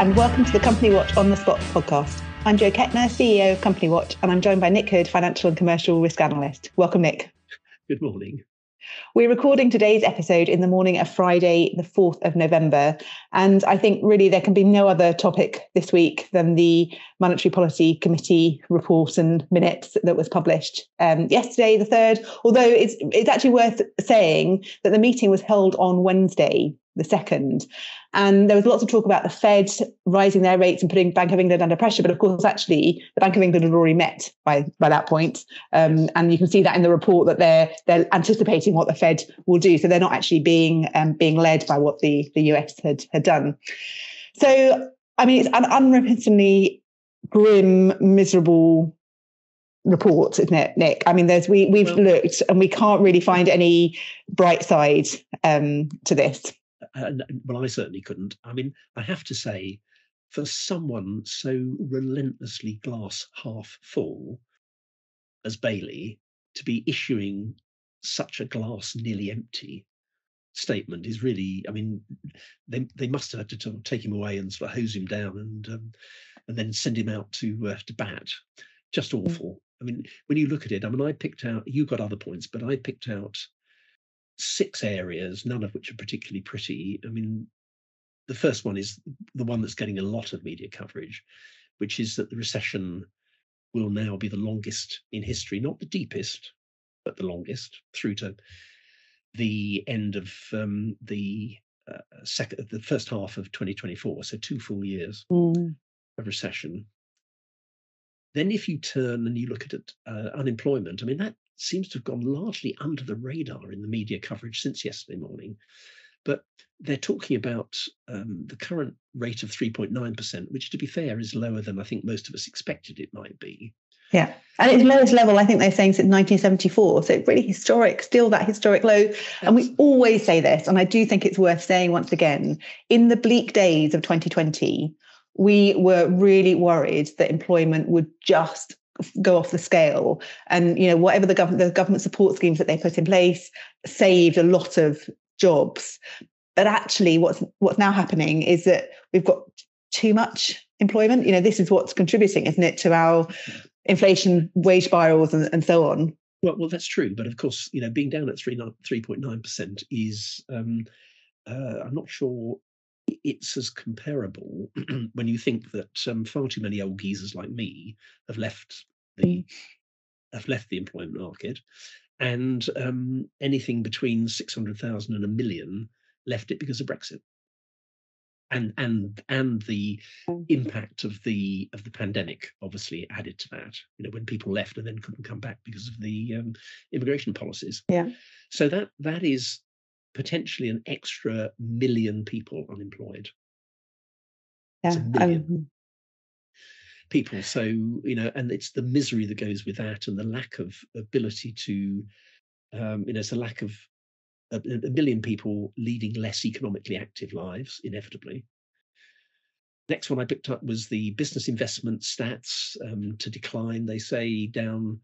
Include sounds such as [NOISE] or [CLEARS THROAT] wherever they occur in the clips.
and welcome to the Company Watch on the Spot podcast. I'm Jo Kettner, CEO of Company Watch, and I'm joined by Nick Hood, Financial and Commercial Risk Analyst. Welcome, Nick. Good morning. We're recording today's episode in the morning of Friday, the 4th of November. And I think really there can be no other topic this week than the Monetary Policy Committee report and minutes that was published um, yesterday, the 3rd. Although it's, it's actually worth saying that the meeting was held on Wednesday, the second. And there was lots of talk about the Fed rising their rates and putting Bank of England under pressure. But of course, actually, the Bank of England had already met by, by that point. Um, and you can see that in the report that they're they're anticipating what the Fed will do. So they're not actually being um, being led by what the, the US had had done. So I mean, it's an unremittingly grim, miserable report, isn't it, Nick? I mean, there's we we've looked and we can't really find any bright side um, to this uh, well, I certainly couldn't. I mean, I have to say, for someone so relentlessly glass half full as Bailey to be issuing such a glass nearly empty statement is really i mean they they must have had to take him away and sort of hose him down and um, and then send him out to uh, to bat just mm. awful i mean when you look at it i mean i picked out you got other points but i picked out six areas, none of which are particularly pretty. I mean, the first one is the one that's getting a lot of media coverage, which is that the recession will now be the longest in history, not the deepest, but the longest through to the end of um, the uh, second, the first half of 2024. So two full years mm. of recession. Then, if you turn and you look at it, uh, unemployment, I mean that seems to have gone largely under the radar in the media coverage since yesterday morning. But they're talking about um, the current rate of 3.9%, which, to be fair, is lower than I think most of us expected it might be. Yeah. And it's lowest level, I think they're saying since 1974. So really historic, still that historic low. And we always say this, and I do think it's worth saying once again in the bleak days of 2020, we were really worried that employment would just go off the scale. And you know whatever the government the government support schemes that they put in place saved a lot of jobs. But actually what's what's now happening is that we've got too much employment. You know this is what's contributing isn't it to our inflation wage spirals and, and so on. Well, well that's true. But of course you know being down at 3 3.9% is um uh, i'm not sure it's as comparable [CLEARS THROAT] when you think that um, far too many old geezers like me have left the mm. have left the employment market, and um, anything between six hundred thousand and a million left it because of Brexit, and and and the mm. impact of the of the pandemic obviously added to that. You know, when people left and then couldn't come back because of the um, immigration policies. Yeah. So that that is potentially an extra million people unemployed. Yeah, um, people. So you know, and it's the misery that goes with that, and the lack of ability to, um, you know, it's a lack of a, a million people leading less economically active lives, inevitably. Next one I picked up was the business investment stats um, to decline. They say down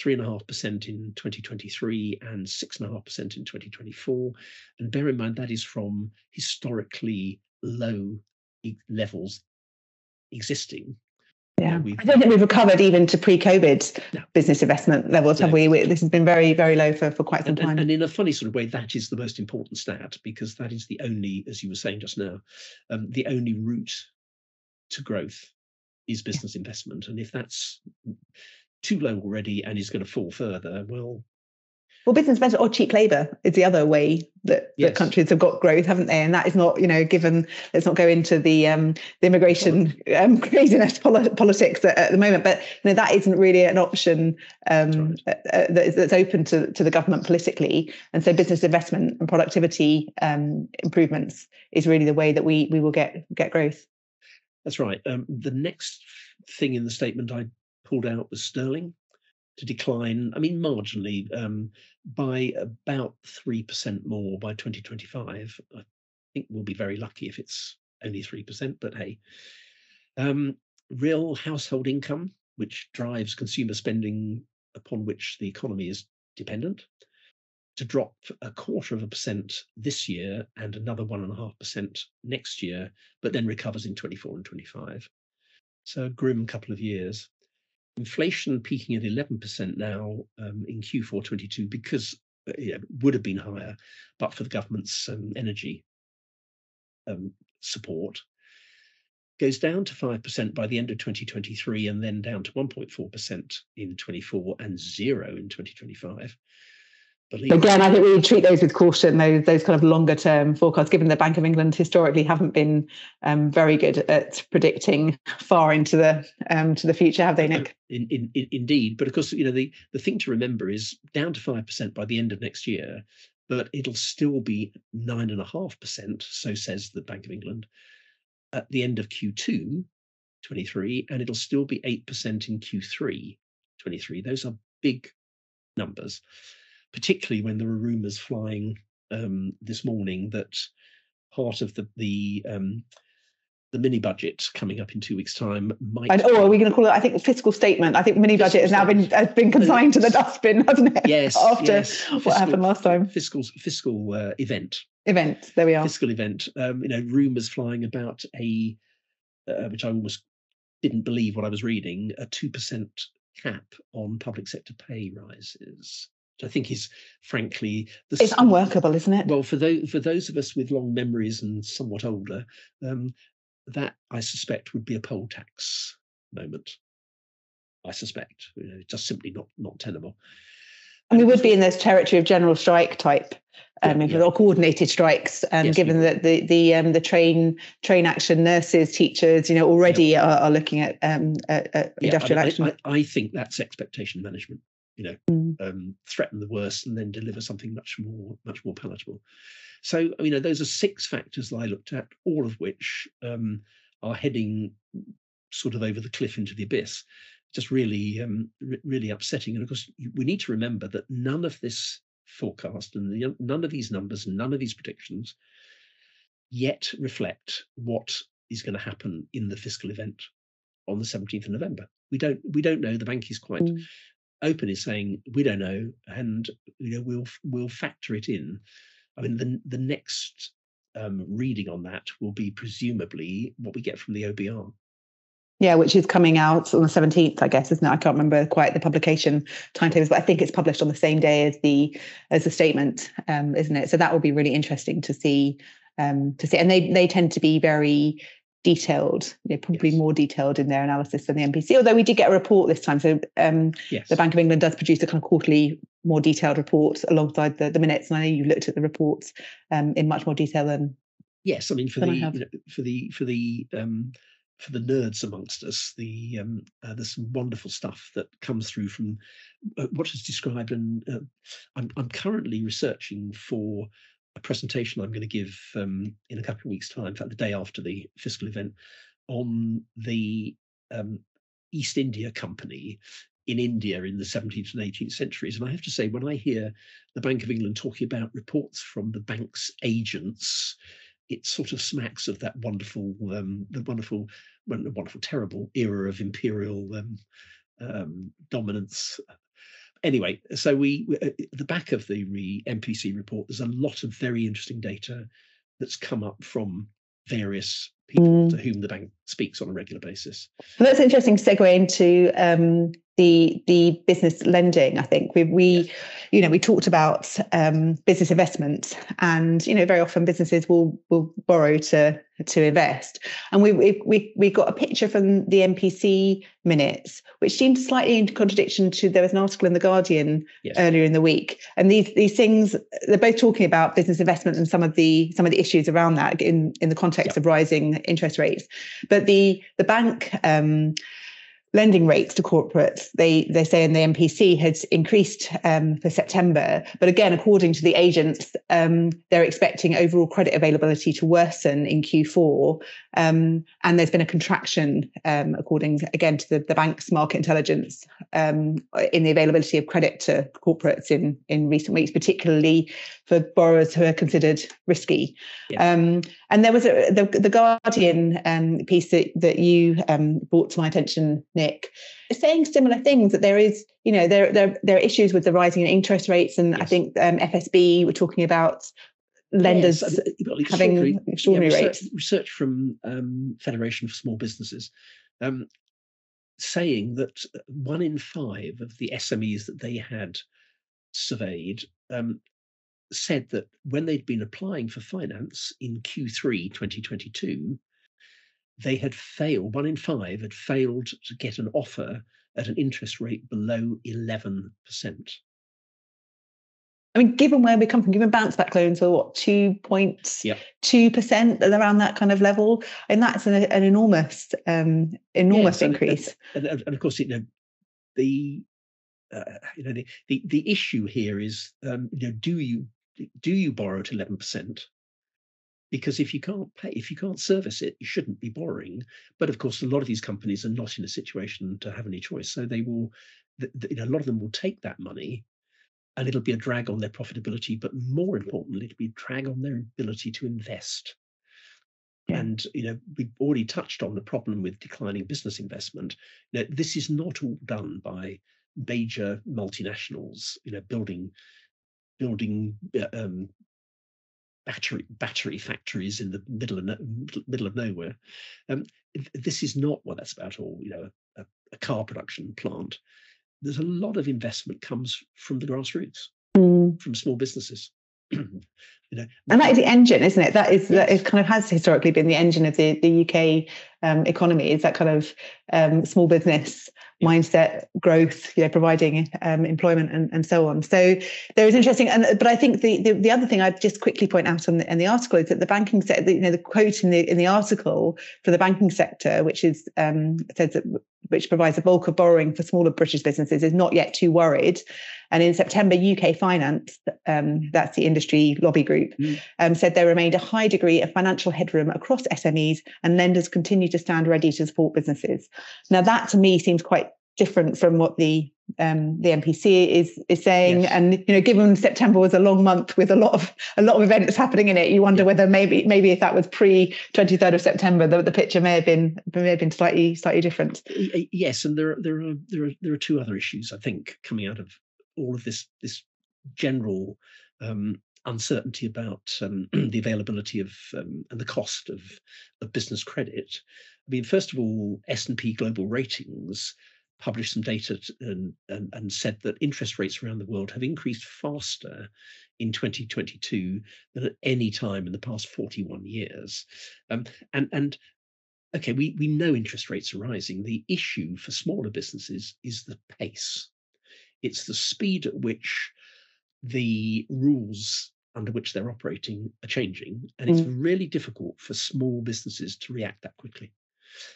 3.5% in 2023 and 6.5% in 2024. And bear in mind, that is from historically low levels existing. Yeah, I don't think we've recovered even to pre-COVID no. business investment levels, no. have we? This has been very, very low for, for quite some and, time. And, in a funny sort of way, that is the most important stat because that is the only, as you were saying just now, um, the only route to growth is business yeah. investment. And if that's too low already and is going to fall further, well, well, business investment or cheap labour is the other way that, yes. that countries have got growth, haven't they? And that is not, you know, given. Let's not go into the um, the immigration um, [LAUGHS] craziness politics at, at, the moment, but you know, that isn't really an option um, right. uh, uh that is, that's open to, to the government politically. And so, business investment and productivity um, improvements is really the way that we we will get get growth. That's right. Um, the next thing in the statement I pulled out was sterling to decline, I mean, marginally um, by about 3% more by 2025. I think we'll be very lucky if it's only 3%, but hey. Um, real household income, which drives consumer spending upon which the economy is dependent, to drop a quarter of a percent this year and another one and a half percent next year, but then recovers in 24 and 25. So a grim couple of years. Inflation peaking at 11% now um, in Q4 22 because uh, it would have been higher, but for the government's um, energy um, support goes down to 5% by the end of 2023 and then down to 1.4% in 24 and zero in 2025. Believe Again, I think we treat those with caution, those those kind of longer term forecasts, given the Bank of England historically haven't been um, very good at predicting far into the um, to the future, have they, Nick? In, in, in, indeed, but of course, you know the the thing to remember is down to five percent by the end of next year, but it'll still be nine and a half percent. So says the Bank of England at the end of Q2 23, and it'll still be 8% in Q3 23. Those are big numbers, particularly when there are rumours flying um, this morning that part of the the um, the mini budget coming up in two weeks' time might. And, oh, are we going to call it? I think fiscal statement. I think mini budget has now been has been consigned to the [LAUGHS] dustbin, hasn't it? Yes. After yes. what happened last time. Fiscal fiscal uh, event event. There we are. Fiscal event. Um, you know, rumours flying about a, uh, which I almost didn't believe what I was reading, a two percent cap on public sector pay rises. Which I think is, frankly, the, it's unworkable, isn't it? Well, for those for those of us with long memories and somewhat older, um, that I suspect would be a poll tax moment. I suspect, you know, just simply not not tenable. And we would be in this territory of general strike type um, yeah, or coordinated strikes, um, yes, given that the the um, the train train action nurses, teachers, you know, already yeah. are, are, looking at, um, at, at industrial I, action. I, I, think that's expectation management. You know, mm. Um, threaten the worst and then deliver something much more much more palatable. So you know, those are six factors that I looked at, all of which um, are heading sort of over the cliff into the abyss. Just really, um, really upsetting. And of course, we need to remember that none of this forecast and the, none of these numbers, none of these predictions yet reflect what is going to happen in the fiscal event on the 17th of November. We don't we don't know. The bank is quite mm. Open in saying we don't know, and you know we'll we'll factor it in. I mean the the next um, reading on that will be presumably what we get from the OBR. Yeah, which is coming out on the 17th, I guess, isn't it? I can't remember quite the publication timetables, but I think it's published on the same day as the as the statement, um, isn't it? So that will be really interesting to see um, to see. And they they tend to be very detailed, you know, probably yes. more detailed in their analysis than the MPC. Although we did get a report this time, so um, yes. the Bank of England does produce a kind of quarterly, more detailed report alongside the, the minutes. And I know you looked at the reports um, in much more detail than. Yes, I mean for the you know, for the for the um, for the nerds amongst us, the um, uh, there's some wonderful stuff that comes through from uh, what is described, and uh, I'm, I'm currently researching for presentation I'm going to give um, in a couple of weeks' time, in fact, the day after the fiscal event, on the um, East India Company in India in the 17th and 18th centuries. And I have to say, when I hear the Bank of England talking about reports from the bank's agents it sort of smacks of that wonderful, um, the wonderful, wonderful, terrible era of imperial um, um, dominance. Anyway, so we at uh, the back of the re- MPC report, there's a lot of very interesting data that's come up from various people mm. to whom the bank speaks on a regular basis. Well, that's an interesting segue into um, the the business lending. I think we we you know we talked about um, business investment, and you know very often businesses will will borrow to to invest, and we we we, we got a picture from the MPC minutes, which seemed slightly in contradiction to there was an article in the Guardian yes. earlier in the week, and these these things they're both talking about business investment and some of the some of the issues around that in in the context of rising interest rates, but the the bank. Um, lending rates to corporates, they they say in the MPC had increased um, for September. But again, according to the agents, um, they're expecting overall credit availability to worsen in Q4. Um, and there's been a contraction, um, according again to the, the bank's market intelligence, um, in the availability of credit to corporates in, in recent weeks, particularly for borrowers who are considered risky. Yeah. Um, and there was a, the, the Guardian piece that, that you brought to my attention, Nick, saying similar things that there is, you know, there there, there are issues with the rising interest rates, and yes. I think um, FSB were talking about lenders yes, having extraordinary yeah, research, rates. Research from um, Federation for Small Businesses um, saying that one in five of the SMEs that they had surveyed um, said that when they'd been applying for finance in Q3 2022, they had failed, one in five had failed to get an offer at an interest rate below 11%. I mean, given where we come from, given bounce back loans are what, 2.2% around that kind of level, and that's an, an enormous, um, enormous increase. And, and, and, of course, you know, the, uh, you know, the, the, the issue here is, um, you know, do you do you borrow at 11%? Because if you can't pay, if you can't service it, you shouldn't be borrowing. But of course, a lot of these companies are not in a situation to have any choice. So they will, you know, a lot of them will take that money and it'll be a drag on their profitability. But more importantly, it'll be a drag on their ability to invest. And you know, we've already touched on the problem with declining business investment. You know, this is not all done by major multinationals, you know, building building uh, um, battery battery factories in the middle of no, middle of nowhere. Um, this is not what that's about. All you know, a, a, car production plant. There's a lot of investment comes from the grassroots, mm. from small businesses. [CLEARS THROAT] you know, and that is the engine, isn't it? That is yes. that is kind of has historically been the engine of the the UK um, economy. Is that kind of um, small business mindset growth you know providing um, employment and, and so on so there is interesting and but i think the, the, the other thing i'd just quickly point out on the, in the article is that the banking sector you know the quote in the in the article for the banking sector which is um, says that which provides a bulk of borrowing for smaller british businesses is not yet too worried and in september uk finance um, that's the industry lobby group mm. um, said there remained a high degree of financial headroom across smes and lenders continue to stand ready to support businesses now that to me seems quite different from what the um, the MPC is is saying. Yes. And you know, given September was a long month with a lot of a lot of events happening in it, you wonder yeah. whether maybe maybe if that was pre twenty third of September, the, the picture may have been may have been slightly slightly different. Yes, and there there are there are there are two other issues I think coming out of all of this this general. Um, uncertainty about um, [CLEARS THROAT] the availability of um, and the cost of of business credit. I mean, first of all, S and P Global Ratings published some data and, and, and, said that interest rates around the world have increased faster in 2022 than at any time in the past 41 years. Um, and, and okay, we, we know interest rates are rising. The issue for smaller businesses is the pace. It's the speed at which the rules under which they're operating are changing. And mm. it's really difficult for small businesses to react that quickly.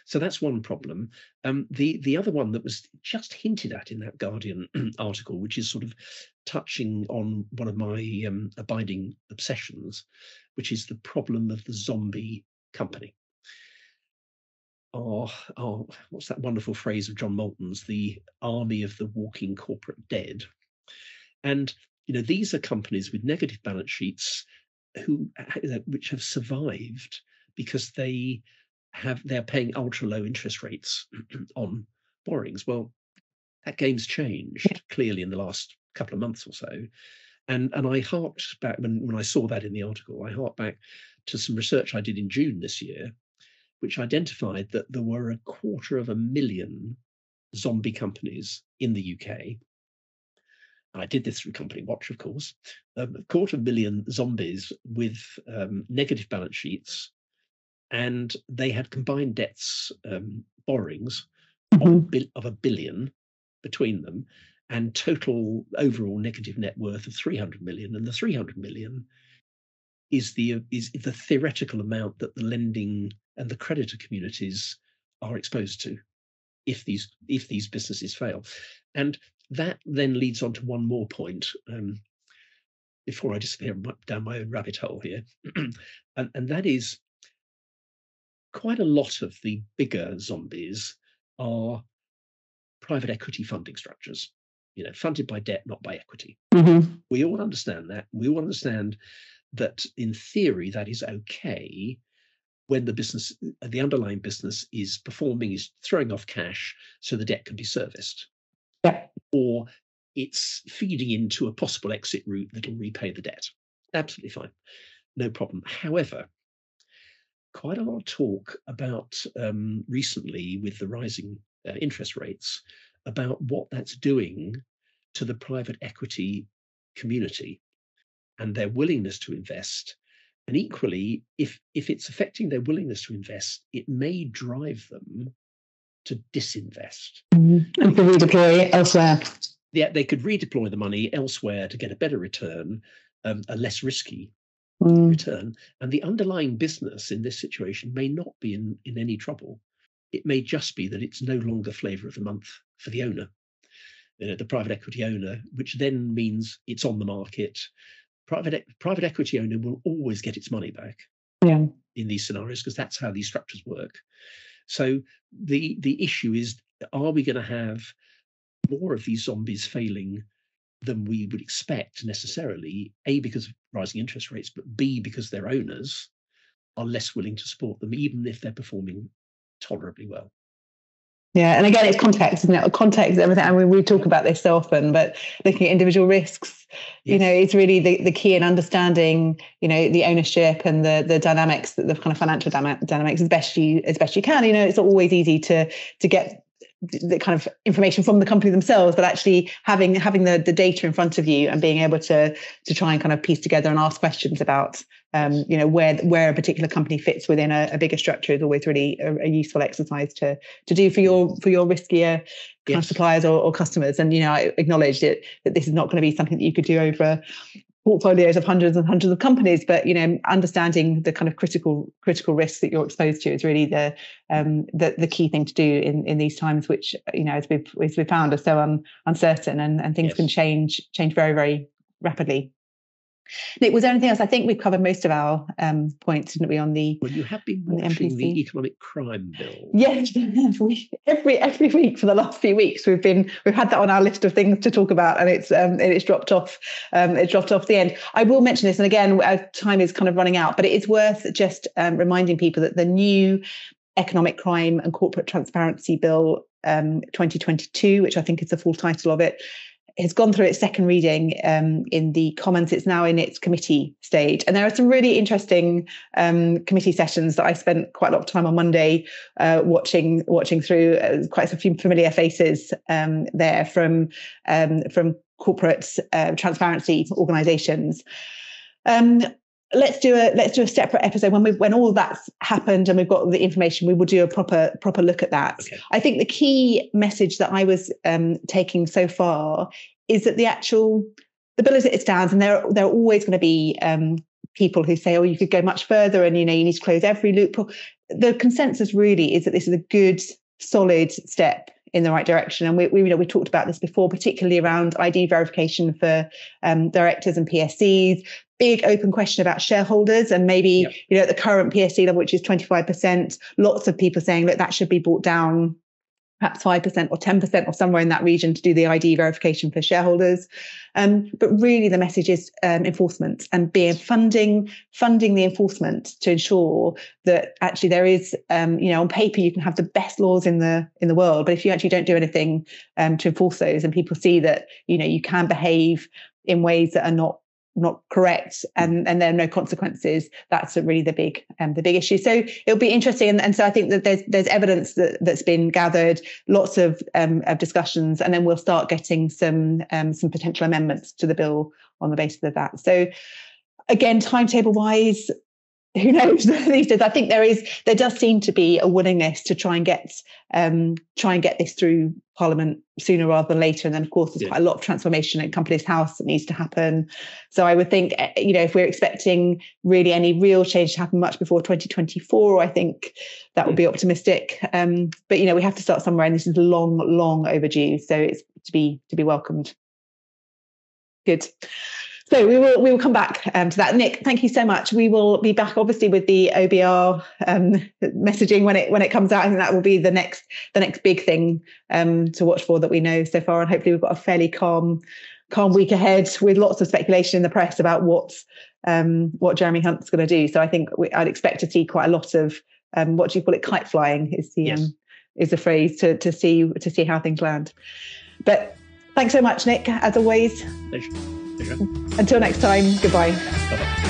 So that's one problem. Um, the the other one that was just hinted at in that Guardian [CLEARS THROAT] article, which is sort of touching on one of my um, abiding obsessions, which is the problem of the zombie company. Oh, oh, what's that wonderful phrase of John Moulton's? The army of the walking corporate dead. And you know these are companies with negative balance sheets who which have survived because they have they're paying ultra low interest rates [CLEARS THROAT] on borrowings. Well, that game's changed clearly in the last couple of months or so. And and I harked back when, when I saw that in the article, I harked back to some research I did in June this year, which identified that there were a quarter of a million zombie companies in the UK. And I did this through Company Watch, of course. Um, a quarter of million zombies with um, negative balance sheets and they had combined debts um, borrowings mm-hmm. of, of a billion between them and total overall negative net worth of 300 million and the 300 million is the is the theoretical amount that the lending and the creditor communities are exposed to if these if these businesses fail and that then leads on to one more point um, before i disappear down my own rabbit hole here [CLEARS THROAT] and, and that is quite a lot of the bigger zombies are private equity funding structures, you know, funded by debt, not by equity. Mm-hmm. We all understand that. We all understand that in theory that is okay when the business, the underlying business is performing, is throwing off cash so the debt can be serviced. Yeah. Or it's feeding into a possible exit route that'll repay the debt. Absolutely fine. No problem. However, quite a lot of talk about um, recently with the rising uh, interest rates about what that's doing to the private equity community and their willingness to invest. And equally, if if it's affecting their willingness to invest, it may drive them to disinvest mm-hmm. and to redeploy elsewhere. Yeah, they could redeploy the money elsewhere to get a better return, um, a less risky mm. return. And the underlying business in this situation may not be in, in any trouble. It may just be that it's no longer flavor of the month for the owner, you know, the private equity owner, which then means it's on the market. Private private equity owner will always get its money back. Yeah. In these scenarios, because that's how these structures work. So the the issue is: Are we going to have more of these zombies failing than we would expect necessarily, A, because of rising interest rates, but B, because their owners are less willing to support them, even if they're performing tolerably well. Yeah, and again, it's context, isn't it? Context, everything. I mean, we talk about this so often, but looking at individual risks, yes. you know, it's really the, the key in understanding, you know, the ownership and the the dynamics, the kind of financial dynamics as best you as best you can. You know, it's always easy to to get the kind of information from the company themselves, but actually having having the, the data in front of you and being able to to try and kind of piece together and ask questions about um, you know where where a particular company fits within a, a bigger structure is always really a, a, useful exercise to to do for your for your riskier kind yes. of suppliers or, or, customers. And you know, I acknowledged it that this is not going to be something that you could do over portfolios of hundreds and hundreds of companies but you know understanding the kind of critical critical risks that you're exposed to is really the um the, the key thing to do in in these times which you know as we've as we've found are so un, uncertain and and things yes. can change change very very rapidly Nick, was there anything else? I think we've covered most of our um, points, didn't we? On the well, you have been watching the, the economic crime bill. Yes, [LAUGHS] every every week for the last few weeks, we've been we've had that on our list of things to talk about, and it's um, and it's dropped off. Um, it's dropped off the end. I will mention this, and again, our time is kind of running out, but it is worth just um, reminding people that the new economic crime and corporate transparency bill um, 2022, which I think is the full title of it, has gone through its second reading um, in the Commons. It's now in its committee stage. And there are some really interesting um, committee sessions that I spent quite a lot of time on Monday uh, watching watching through. Uh, quite a few familiar faces um, there from um, from corporate uh, transparency organisations. Um, let's do a let's do a separate episode when we when all that's happened and we've got the information we will do a proper proper look at that okay. i think the key message that i was um, taking so far is that the actual the bill as it stands and there there are always going to be um, people who say oh you could go much further and you know you need to close every loophole the consensus really is that this is a good solid step in the right direction. And we, we you know, we talked about this before, particularly around ID verification for um, directors and PSCs. Big open question about shareholders and maybe yep. you know at the current PSC level, which is twenty five percent. Lots of people saying that that should be brought down perhaps 5% or 10% or somewhere in that region to do the ID verification for shareholders. Um, but really the message is um, enforcement and being funding, funding the enforcement to ensure that actually there is, um, you know, on paper you can have the best laws in the in the world, but if you actually don't do anything um, to enforce those and people see that, you know, you can behave in ways that are not not correct and and there are no consequences that's really the big um, the big issue. So it'll be interesting and, and so i think that there's there's evidence that that's been gathered lots of um, of discussions and then we'll start getting some um, some potential amendments to the bill on the basis of that. So again timetable wise who knows [LAUGHS] these days? I think there is there does seem to be a willingness to try and get um try and get this through parliament sooner rather than later. And then of course there's yeah. quite a lot of transformation in companies house that needs to happen. So i would think eh, you know if we're expecting really any real change to happen much before 2024 i think that would be optimistic. Um but you know we have to start somewhere and this is long long overdue. So it's to be to be welcomed. Good so we will we will come back um, to that. Nick, thank you so much. We will be back obviously with the OBR um, [LAUGHS] messaging when it when it comes out. I think that will be the next the next big thing um, to watch for that we know so far. And hopefully we've got a fairly calm calm week ahead with lots of speculation in the press about what's um, what Jeremy Hunt's going to do. So I think we, I'd expect to see quite a lot of um, what do you call it kite flying is the um, yes. is the phrase to to see to see how things land. But Thanks so much, Nick, as always. Pleasure. Pleasure. Until next time, goodbye. Bye-bye.